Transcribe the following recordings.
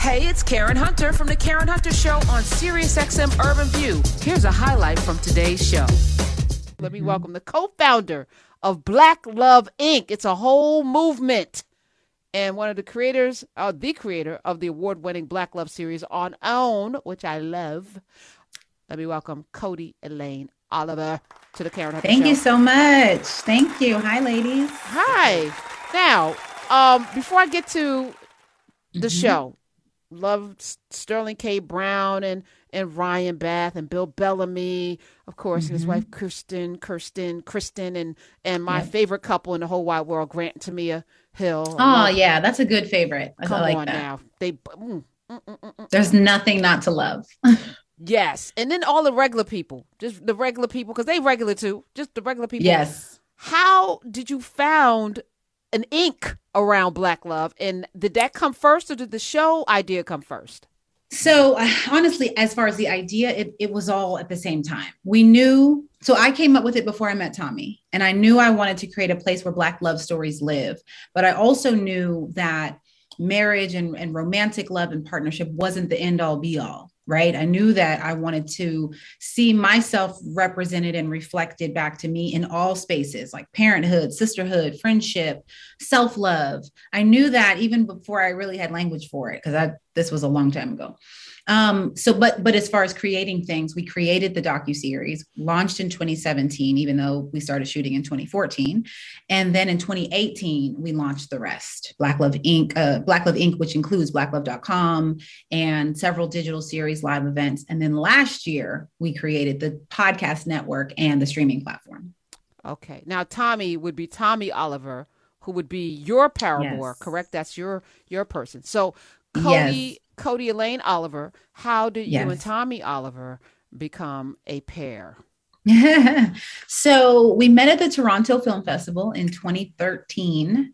Hey, it's Karen Hunter from the Karen Hunter Show on SiriusXM Urban View. Here's a highlight from today's show. Let me welcome the co-founder of Black Love Inc. It's a whole movement. And one of the creators, uh, the creator of the award-winning Black Love series on OWN, which I love. Let me welcome Codie Elaine Oliver to the Karen Hunter Show. Thank Show. you so much. Thank you. Hi, ladies. Hi. Now, um, before I get to the Mhm. show, love Sterling K. Brown and and Ryan Bathe and Bill Bellamy, of course, and his wife Kirsten, Kirsten, Kristen, and and my Yep. favorite couple in the whole wide world, Grant and Tamia Hill. Oh, yeah. That's a good favorite. I Come like on that. now, they. mm, mm, mm, mm, mm. There's nothing not to love. Yes, and then all the regular people, just the regular people, because they regular too, just the regular people. yes. how did you found an ink around black love and did that come first or did the show idea come first So uh, honestly, as far as the idea, it, it was all at the same time. We knew, so I came up with it before I met Tommy, and I knew I wanted to create a place where Black love stories live. But I also knew that marriage and, and romantic love and partnership wasn't the end all be all, right? I knew that I wanted to see myself represented and reflected back to me in all spaces like parenthood, sisterhood, friendship, self love. I knew that even before I really had language for it, because I this was a long time ago. Um, so, but but as far as creating things, we created the docu series, launched in 2017, even though we started shooting in 2014, and then in 2018 we launched the rest. Black Love Inc. Uh, Black Love Inc., which includes BlackLove.com and several digital series, live events, and then last year we created the podcast network and the streaming platform. okay now tommy would be tommy oliver who would be your paramour Yes. correct that's your your person so codie Yes. Cody elaine oliver how did you and tommy oliver become a pair so we met at the Toronto Film Festival in 2013.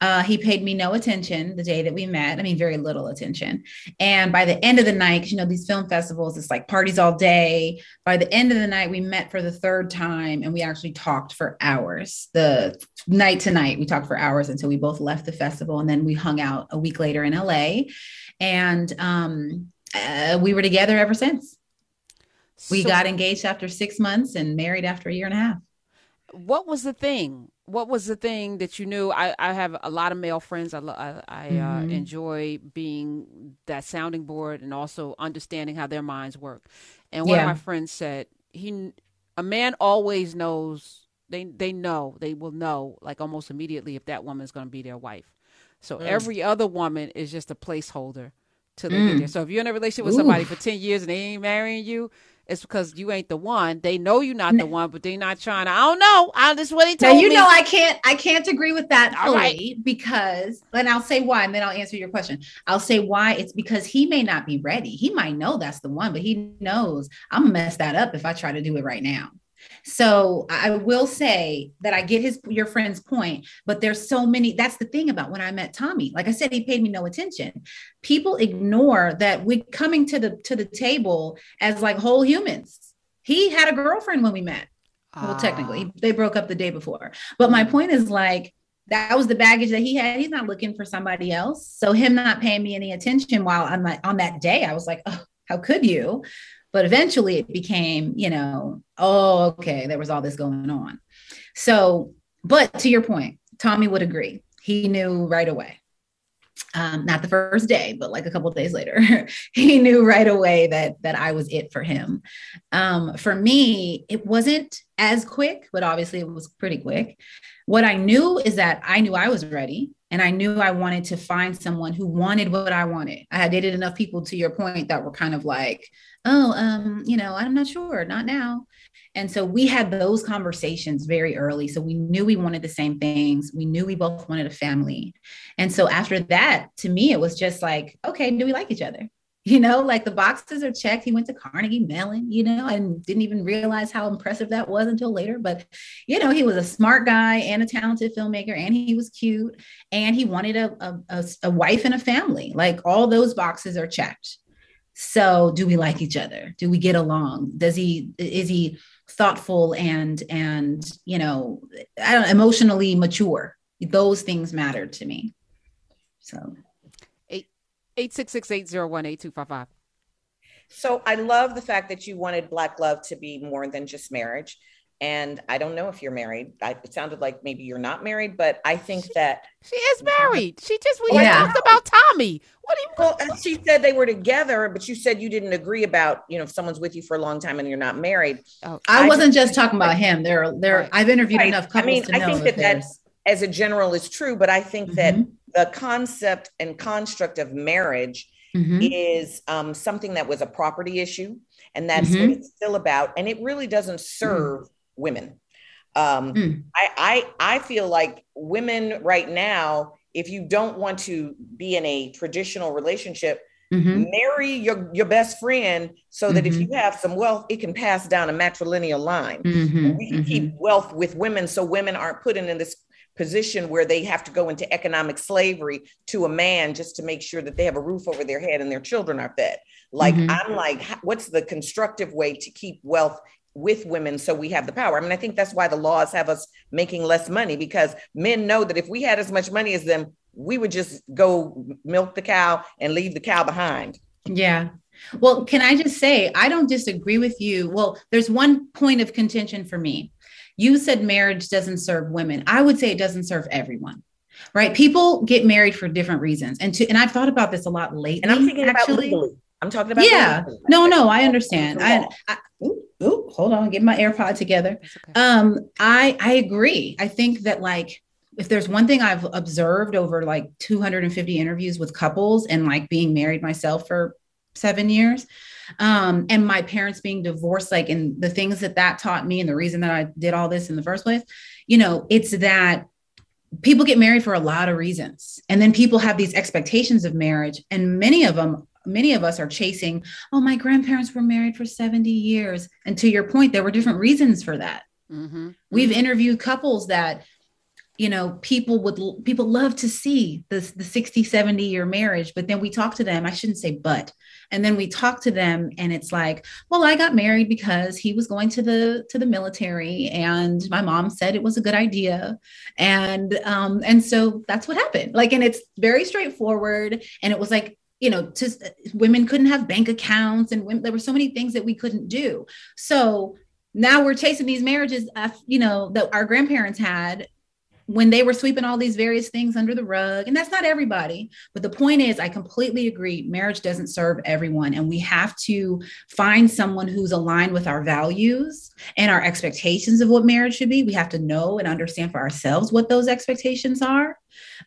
Uh, he paid me no attention the day that we met. I mean, very little attention. And by the end of the night, because you know, these film festivals, it's like parties all day. By the end of the night, we met for the third time and we actually talked for hours. The night to night, we talked for hours until we both left the festival. And then we hung out a week later in LA. And um, uh, we were together ever since. We So got engaged after six months and married after a year and a half. what was the thing what was the thing that you knew i, I have a lot of male friends i, I, I uh, Mhm. enjoy being that sounding board and also understanding how their minds work and one Yeah. of my friends said he a man always knows they they know they will know like almost immediately if that woman is going to be their wife so Mm. every other woman is just a placeholder till they get Mm. there so if you're in a relationship with Ooh. somebody for 10 years and they ain't marrying you it's because you ain't the one. They know you're not the one, but they're not trying to. I don't know. I just what he Now you me. know I can't I can't agree with that All right. because and I'll say why and then I'll answer your question. I'll say why it's because he may not be ready. He might know that's the one, but he knows I'm gonna mess that up if I try to do it right now. So I will say that I get his your friend's point, but there's so many. That's the thing about when I met Tommy. Like I said, he paid me no attention. People ignore that we're coming to the to the table as like whole humans. He had a girlfriend when we met. Well, Ah. technically, they broke up the day before. But my point is like that was the baggage that he had. He's not looking for somebody else. So him not paying me any attention while on that on that day, I was like, oh, how could you? But eventually it became, you know, oh, okay, there was all this going on. So, but to your point, Tommy would agree. He knew right away. Um, not the first day, but like a couple days later, he knew right away that that I was it for him. Um, for me, it wasn't as quick, but obviously it was pretty quick. What I knew is that I knew I was ready and I knew I wanted to find someone who wanted what I wanted. I had dated enough people to your point that were kind of like, oh, um, you know, I'm not sure, not now. And so we had those conversations very early. So we knew we wanted the same things. We knew we both wanted a family. And so after that, to me, it was just like, okay, do we like each other? You know, like the boxes are checked. He went to Carnegie Mellon, you know, and didn't even realize how impressive that was until later. But, you know, he was a smart guy and a talented filmmaker, and he was cute, and he wanted a, a, a, a wife and a family. Like all those boxes are checked. So, do we like each other? Do we get along? Does he, is he thoughtful and, and, you know, I don't emotionally mature? Those things matter to me. So, 866-801-8255. So I love the fact that you wanted Black Love to be more than just marriage. And I don't know if you're married. I, it sounded like maybe you're not married, but I think she, that she is married. She just we yeah. talked about Tommy. What do you? Mean? Well, she said they were together, but you said you didn't agree about you know if someone's with you for a long time and you're not married. Oh, I, I wasn't just talking about him. There, there. Right. I've interviewed right. enough couples I mean, to know I think that that as a general is true, but I think mm-hmm. that the concept and construct of marriage mm-hmm. is um, something that was a property issue, and that's mm-hmm. what it's still about. And it really doesn't serve mm. Women. Um, mm. I, I I feel like women right now, if you don't want to be in a traditional relationship, Mm-hmm. marry your your best friend so that mm-hmm. if you have some wealth it can pass down a matrilineal line mm-hmm. we can keep mm-hmm. wealth with women so women aren't put in this position where they have to go into economic slavery to a man just to make sure that they have a roof over their head and their children are fed. Like, mm-hmm. I'm like, what's the constructive way to keep wealth with women so we have the power? I mean, I think that's why the laws have us making less money because men know that if we had as much money as them, we would just go milk the cow and leave the cow behind. Yeah. Well, can I just say, I don't disagree with you. Well, there's one point of contention for me you said marriage doesn't serve women. I would say it doesn't serve everyone. Right? People get married for different reasons. And to and I've thought about this a lot lately. And I'm thinking actually. about legally. I'm talking about Yeah. Legally. No, no, I understand. I, I ooh, hold on, get my AirPod together. Okay. Um, I I agree. I think that like if there's one thing I've observed over like 250 interviews with couples and like being married myself for seven years, um, and my parents being divorced, like, and the things that that taught me, and the reason that I did all this in the first place, you know, it's that people get married for a lot of reasons. And then people have these expectations of marriage, and many of them many of us are chasing, oh, my grandparents were married for 70 years. And to your point, there were different reasons for that. Mm-hmm. We've mm-hmm. interviewed couples that, you know, people would, people love to see this, the 60, 70 year marriage, but then we talk to them. I shouldn't say, but and then we talk to them and it's like well i got married because he was going to the to the military and my mom said it was a good idea and um and so that's what happened like and it's very straightforward and it was like you know just women couldn't have bank accounts and women, there were so many things that we couldn't do. So now we're chasing these marriages you know that our grandparents had when they were sweeping all these various things under the rug. And that's not everybody. But the point is, I completely agree. Marriage doesn't serve everyone. And we have to find someone who's aligned with our values and our expectations of what marriage should be. We have to know and understand for ourselves what those expectations are.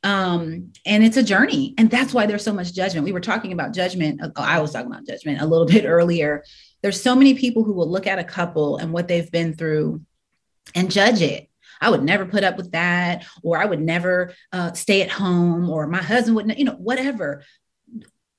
Um, and it's a journey. And that's why there's so much judgment. We were talking about judgment. Oh, I was talking about judgment a little bit earlier. There's so many people who will look at a couple and what they've been through and judge it I would never put up with that, or I would never uh, stay at home, or my husband wouldn't, you know, whatever.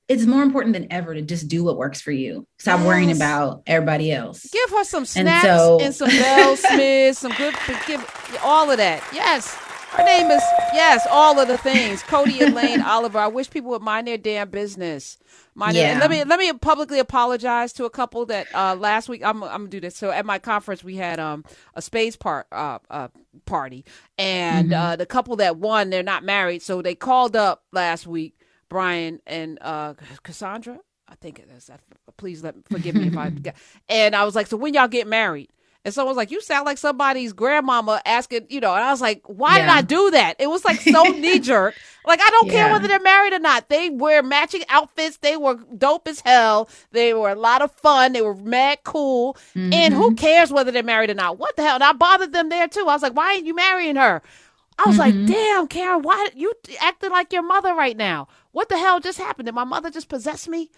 It's more important than ever to just do what works for you. Stop yes. worrying about everybody else. Give her some snaps and, so, and some Bell Smiths, some good, give all of that. Yes. Her name is, yes, all of the things. Codie Elaine Oliver. I wish people would mind their damn business. Mind yeah. let me let me publicly apologize to a couple that uh, last week I'm, I'm gonna do this. So at my conference we had um a space part uh, uh party and mm-hmm. uh the couple that won they're not married so they called up last week Brian and uh Cassandra I think it is. Please let forgive me if I and I was like so when y'all get married and someone was like, "You sound like somebody's grandmama asking," you know. And I was like, "Why yeah. did I do that?" It was like so knee jerk. Like I don't yeah. care whether they're married or not. They wear matching outfits. They were dope as hell. They were a lot of fun. They were mad cool. Mm-hmm. And who cares whether they're married or not? What the hell? And I bothered them there too. I was like, "Why ain't you marrying her?" I was mm-hmm. like, "Damn, Karen, why you acting like your mother right now? What the hell just happened? Did my mother just possess me?"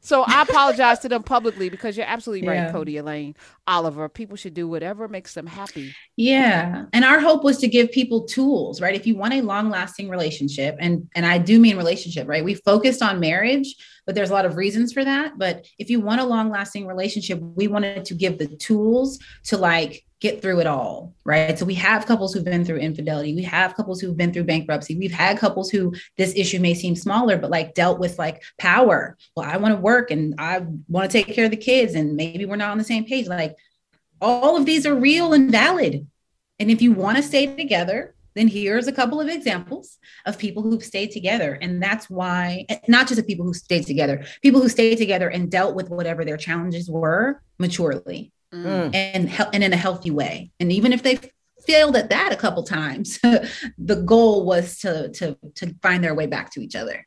So I apologize to them publicly because you're absolutely right, Codie Elaine Oliver. People should do whatever makes them happy. Yeah. And our hope was to give people tools, right? If you want a long-lasting relationship, and and I do mean relationship, right? We focused on marriage, but there's a lot of reasons for that. But if you want a long-lasting relationship, we wanted to give the tools to like get through it all, right? So we have couples who've been through infidelity. We have couples who've been through bankruptcy. We've had couples who this issue may seem smaller, but like dealt with like power. Well, I want to work and I want to take care of the kids, and maybe we're not on the same page. Like all of these are real and valid. And if you want to stay together, then here's a couple of examples of people who've stayed together. And that's why, not just the people who stayed together, people who stayed together and dealt with whatever their challenges were maturely mm. and, and in a healthy way. And even if they failed at that a couple times, the goal was to, to, to find their way back to each other.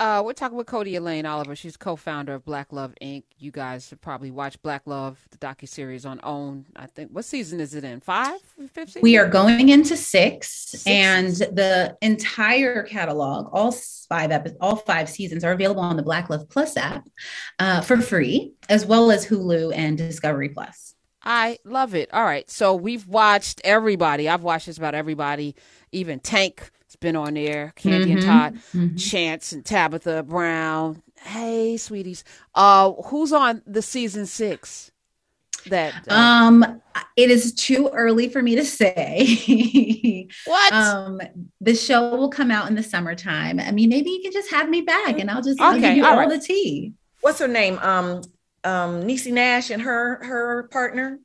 Uh, we're talking with Codie Elaine Oliver. She's co-founder of Black Love Inc. You guys have probably watched Black Love, the docu series on OWN. I think what season is it in? Five, fifth season? We are going into six, six. and the entire catalog, all five episodes, all five seasons, are available on the Black Love Plus app uh, for free, as well as Hulu and Discovery Plus. I love it. All right, so we've watched everybody. I've watched just about everybody, even Tank been on there. Kandi mm-hmm. and Todd, mm-hmm. Chance and Tabitha Brown. Hey, sweeties. Uh, who's on the season six? That uh, um, it is too early for me to say. what? Um, the show will come out in the summertime. I mean, maybe you can just have me back, and I'll just okay, I'll give you all, all right. the tea. What's her name? Um, um, Niecy Nash and her her partner.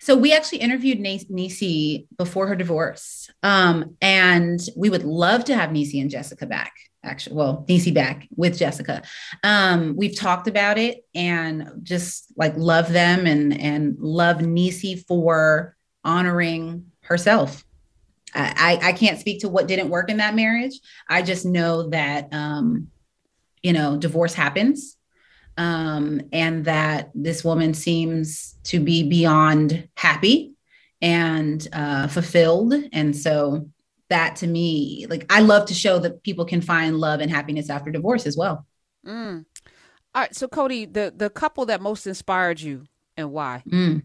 So we actually interviewed Niecy before her divorce. Um, and we would love to have Niecy and Jessica back. Actually, well, Niecy back with Jessica. Um, we've talked about it and just like love them and and love Niecy for honoring herself. I, I can't speak to what didn't work in that marriage. I just know that um, you know, divorce happens um, and that this woman seems to be beyond happy and uh, fulfilled. And so that to me, like I love to show that people can find love and happiness after divorce as well. Mm. All right, so Codie, the the couple that most inspired you and why? Mm.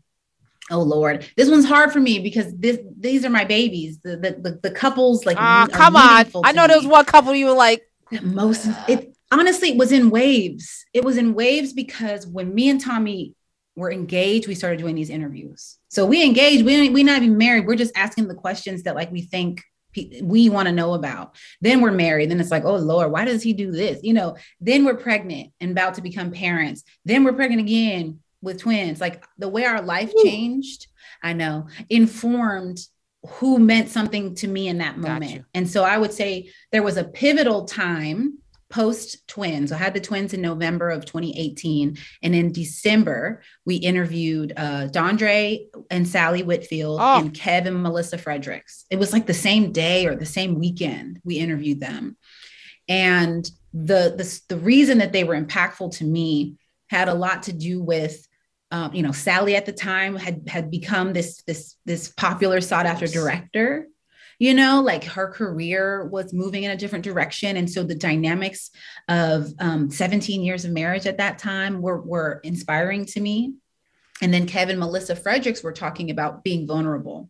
Oh Lord, this one's hard for me because this these are my babies. The the the, the couples like ah, come on. I know there was one couple you were like most it honestly, it was in waves. It was in waves because when me and Tommy were engaged, we started doing these interviews. So we engaged. We we not even married. We're just asking the questions that like we think we want to know about. Then we're married. Then it's like, oh Lord, why does he do this? You know. Then we're pregnant and about to become parents. Then we're pregnant again with twins. Like the way our life Ooh. changed, I know, informed who meant something to me in that moment. And so I would say there was a pivotal time post twins. I had the twins in November of 2018. And in December, we interviewed uh, Dondre and Salli Whitfield oh. and Kev and Melissa Fredericks. It was like the same day or the same weekend we interviewed them. And the, the, the reason that they were impactful to me had a lot to do with um, you know, Sally at the time had had become this this this popular sought after director you know like her career was moving in a different direction. And so the dynamics of um, 17 years of marriage at that time were, were inspiring to me. And then kevin melissa fredericks were talking about being vulnerable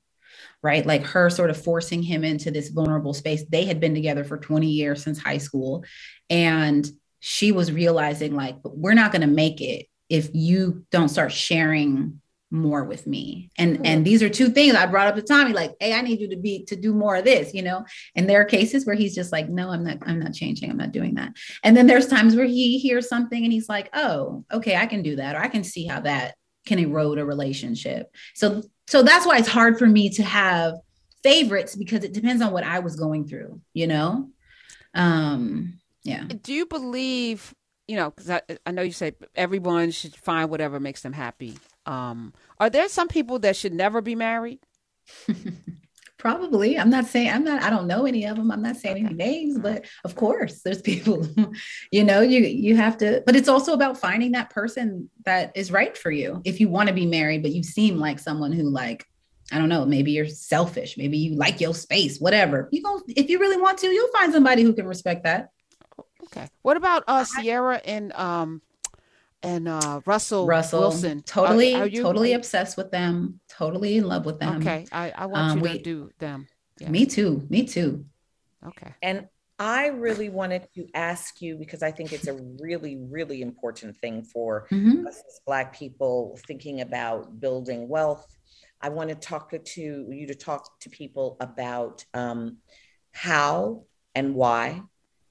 right? Like her sort of forcing him into this vulnerable space. They had been together for 20 years since high school. And she was realizing like we're not going to make it if you don't start sharing more with me. And mm-hmm. and these are two things i brought up to tommy like hey i need you to be to do more of this you know? And there are cases where he's just like no i'm not i'm not changing i'm not doing that. And then there's times where he hears something and he's like oh okay i can do that or i can see how that can erode a relationship. So so that's why it's hard for me to have favorites because it depends on what i was going through you know? Um yeah. Do you believe you know because I, I know you say everyone should find whatever makes them happy um, are there some people that should never be married? Probably. I'm not saying I'm not. I don't know any of them. I'm not saying okay. any names, but of course, there's people. you know, you you have to. But it's also about finding that person that is right for you. If you want to be married, but you seem like someone who like I don't know, maybe you're selfish, maybe you like your space, whatever. You go if you really want to, you'll find somebody who can respect that. Okay. What about uh Ciara and um and uh, Russell Russell Wilson. Totally, are, are you, totally are, obsessed with them. Totally in love with them. Okay, I, I want um, you we, to do them. Yes. Me too. Me too. Okay. And I really wanted to ask you because I think it's a really, really important thing for mm-hmm. us as Black people thinking about building wealth. I want to talk to you to talk to people about um, how and why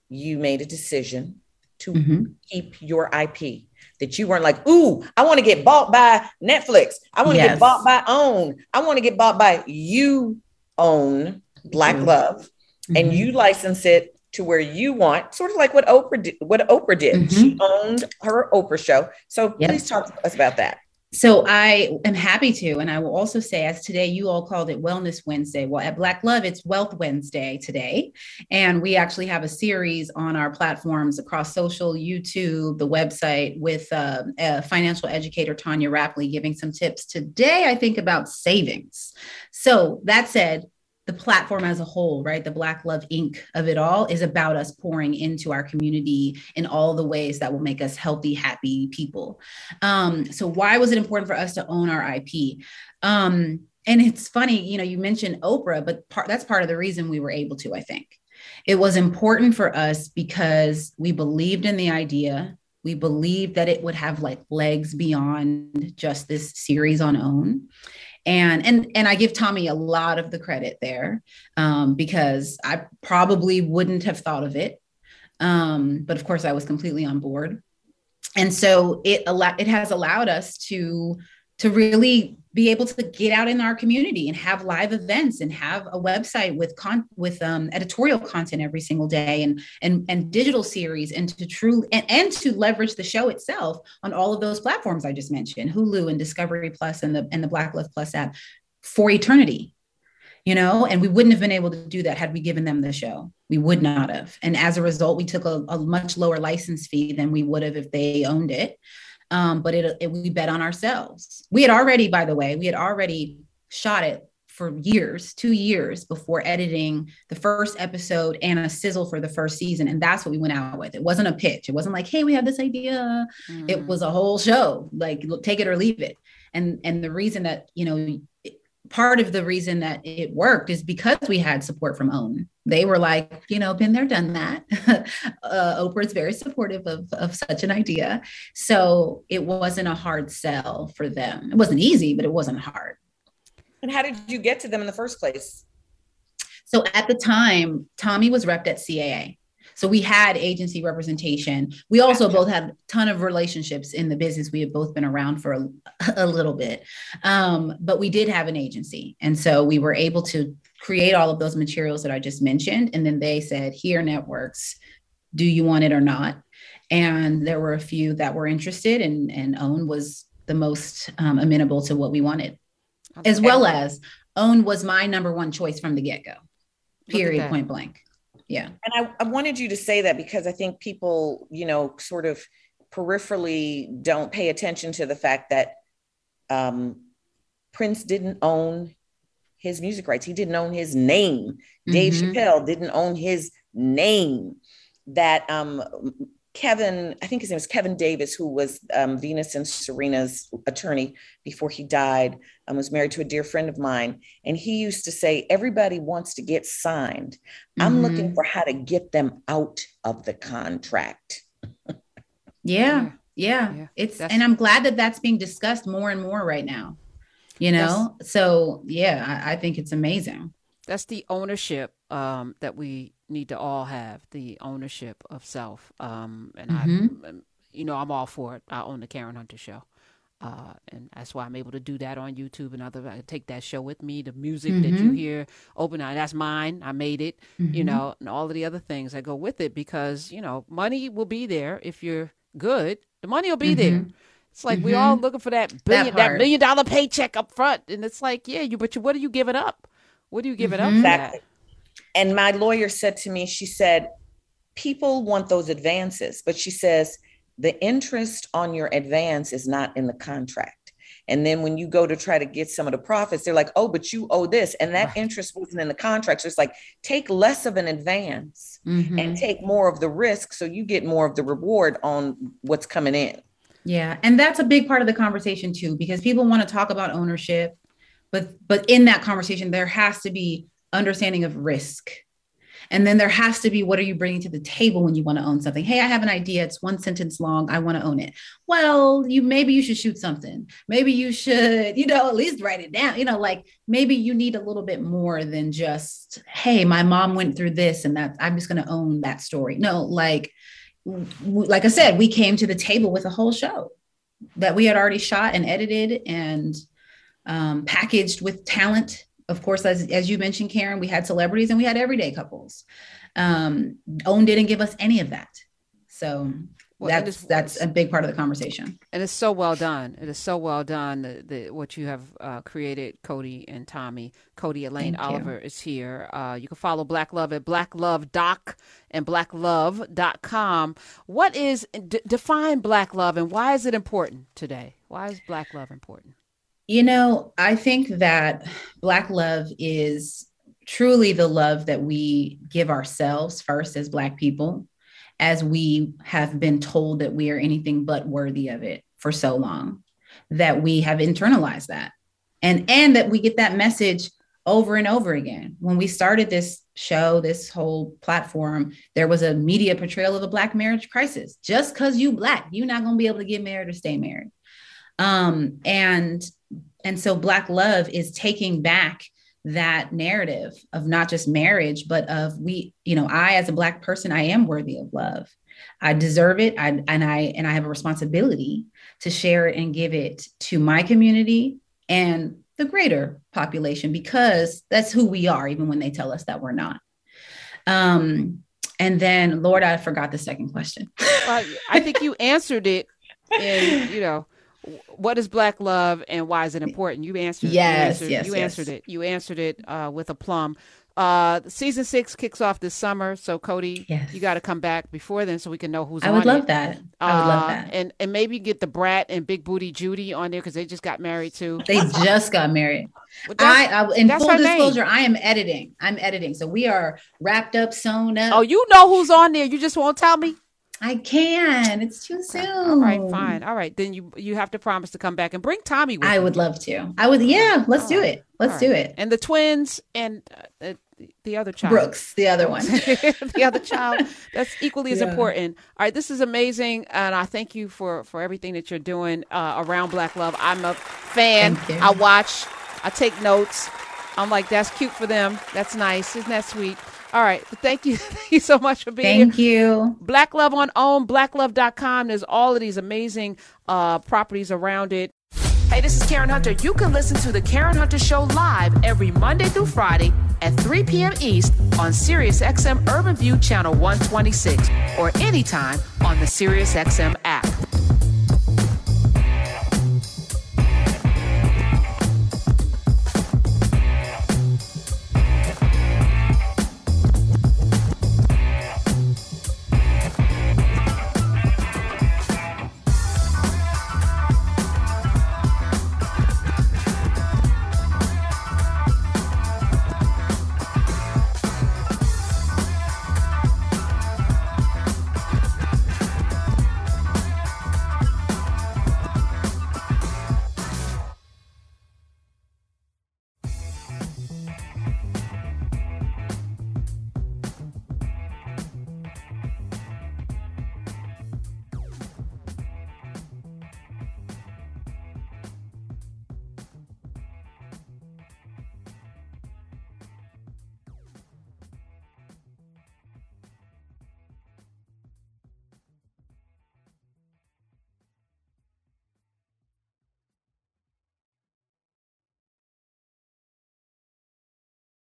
you made a decision to mm-hmm. keep your IP that you weren't like, ooh, I want to get bought by Netflix. I want to yes. get bought by OWN. I want to get bought by you own Black mm-hmm. Love, mm-hmm. and you license it to where you want, sort of like what Oprah did. What Oprah did, mm-hmm. she owned her Oprah show. So yep. please talk to us about that. So I am happy to, and I will also say, as today you all called it Wellness Wednesday. Well, at Black Love, it's Wealth Wednesday today, and we actually have a series on our platforms across social, YouTube, the website, with uh, financial educator Tonya Rapley giving some tips today. I think about savings. So that said, the platform as a whole, right? The Black Love Inc. of it all is about us pouring into our community in all the ways that will make us healthy, happy people. Um, so, why was it important for us to own our IP? Um, and it's funny, you know, you mentioned Oprah, but part, that's part of the reason we were able to, I think. It was important for us because we believed in the idea. We believed that it would have like legs beyond just this series on OWN and and and i give tommy a lot of the credit there um, because i probably wouldn't have thought of it. Um, but of course i was completely on board. And so it al- it has allowed us to to really be able to get out in our community and have live events and have a website with con with um, editorial content every single day and and and digital series and to true and, and to leverage the show itself on all of those platforms I just mentioned Hulu and Discovery Plus and the and the Black Love Plus app for eternity you know? And we wouldn't have been able to do that had we given them the show. We would not have. And as a result we took a, a much lower license fee than we would have if they owned it um, but it, it, we bet on ourselves. We had already, by the way, we had already shot it for years, two years before editing the first episode and a sizzle for the first season. And that's what we went out with. It wasn't a pitch. It wasn't like, hey, we have this idea. Mm. It was a whole show, like take it or leave it. And and the reason that, you know, part of the reason that it worked is because we had support from OWN. They were like, you know, been there, done that. uh, Oprah is very supportive of, of such an idea. So it wasn't a hard sell for them. It wasn't easy, but it wasn't hard. And how did you get to them in the first place? So at the time, Tommy was repped at CAA. So we had agency representation. We also both had a ton of relationships in the business. We had both been around for a, a little bit, um, but we did have an agency. And so we were able to create all of those materials that I just mentioned. And then they said, here, networks, do you want it or not? And there were a few that were interested, and, and OWN was the most um, amenable to what we wanted, okay. as well as OWN was my number one choice from the get go, period, point blank yeah. And I, I wanted you to say that because i think people you know sort of peripherally don't pay attention to the fact that um, prince didn't own his music rights. He didn't own his name. Mm-hmm. dave chappelle didn't own his name. That um, Kevin, I think his name was Kevin Davis, who was um, Venus and Serena's attorney before he died, um, was married to a dear friend of mine. And he used to say, Everybody wants to get signed. I'm mm-hmm. looking for how to get them out of the contract. yeah, yeah. yeah. It's, and I'm glad that that's being discussed more and more right now, you know? So, yeah, I, I think it's amazing. That's the ownership um, that we need to all have the ownership of self. Um, and mm-hmm. I, you know, I'm all for it. I own the Karen Hunter Show. Uh, and that's why I'm able to do that on YouTube and other. I take that show with me. The music mm-hmm. that you mm-hmm. hear, open eye, that's mine. I made it. Mm-hmm. You know, and all of the other things that go with it because you know, money will be there if you're good. The money will be there. Mm-hmm. It's like we all mm-hmm. looking for that billion, that, that, million dollar paycheck up front, and it's like, yeah, you, but you, what are you giving up? What are you giving up for that? And my lawyer said to me, she said, people want those advances, but she says, the interest on your advance is not in the contract. And then when you go to try to get some of the profits, they're like, oh, but you owe this. And that right. interest wasn't in the contract. So it's like, take less of an advance mm-hmm. and take more of the risk so you get more of the reward on what's coming in. Yeah. And that's a big part of the conversation too, because people want to talk about ownership, but but in that conversation, there has to be understanding of risk. And then there has to be what are you bringing to the table when you want to own something? Hey, I have an idea. It's one sentence long. I want to own it. Well, you maybe you should shoot something. Maybe you should, you know, at least write it down. You know, like maybe you need a little bit more than just, hey, my mom went through this and that I'm just going to own that story. No, like, like I said, we came to the table with a whole show that we had already shot and edited and um, packaged with talent of course, as, as you mentioned, Karen, we had celebrities and we had everyday couples. Um, OWN didn't give us any of that. So well, that's that's a big part of the conversation. And it's so well done. It is so well done. The, the what you have uh, created, Codie and Tommy. Codie Elaine Thank Oliver you. is here. Uh, you can follow Black Love at Black Love Doc and blacklove.com. What is d- define Black Love and why is it important today? Why is Black Love important? You know, I think that Black love is truly the love that we give ourselves first as Black people, as we have been told that we are anything but worthy of it for so long, that we have internalized that. And, and that we get that message over and over again. When we started this show, this whole platform, there was a media portrayal of a Black marriage crisis. Just because you Black, you're not going to be able to get married or stay married. Um, and and so Black love is taking back that narrative of not just marriage, but of we, you know, I as a Black person, I am worthy of love. I deserve it. I, and I and I have a responsibility to share it and give it to my community and the greater population because that's who we are, even when they tell us that we're not. Um, and then, Lord, I forgot the second question. well, I think you answered it in, you know, what is black love and why is it important? You answered. Yes, you answered, yes, you yes. answered it. You answered it uh, with a plum. Uh, season six kicks off this summer, so Codie, yes. you got to come back before then so we can know who's. On there. I would love it. that. I would love uh, that. And and maybe get the Brat and Big Booty Judy on there because they just got married too. They just got married. I, I in full disclosure, name. I am editing. I'm editing, so we are wrapped up, sewn up. Oh, you know who's on there? You just won't tell me. I can. It's too soon. All right, fine. All right, then you you have to promise to come back and bring Tommy with. I you. would love to. I would. Yeah, let's All do right. it. Let's right. do it. And the twins and uh, the other child, Brooks, the other one, the other child. That's equally as yeah. important. All right, this is amazing, and I thank you for for everything that you're doing uh, around Black Love. I'm a fan. I watch. I take notes. I'm like, that's cute for them. That's nice. Isn't that sweet? All right. Thank you. Thank you so much for being here. Thank here. you. Black Love on OWN, blacklove.com. There's all of these amazing uh, properties around it. Hey, this is Karen Hunter. You can listen to The Karen Hunter Show live every Monday through Friday at 3 p.m. East on SiriusXM Urban View Channel 126 or anytime on the SiriusXM app.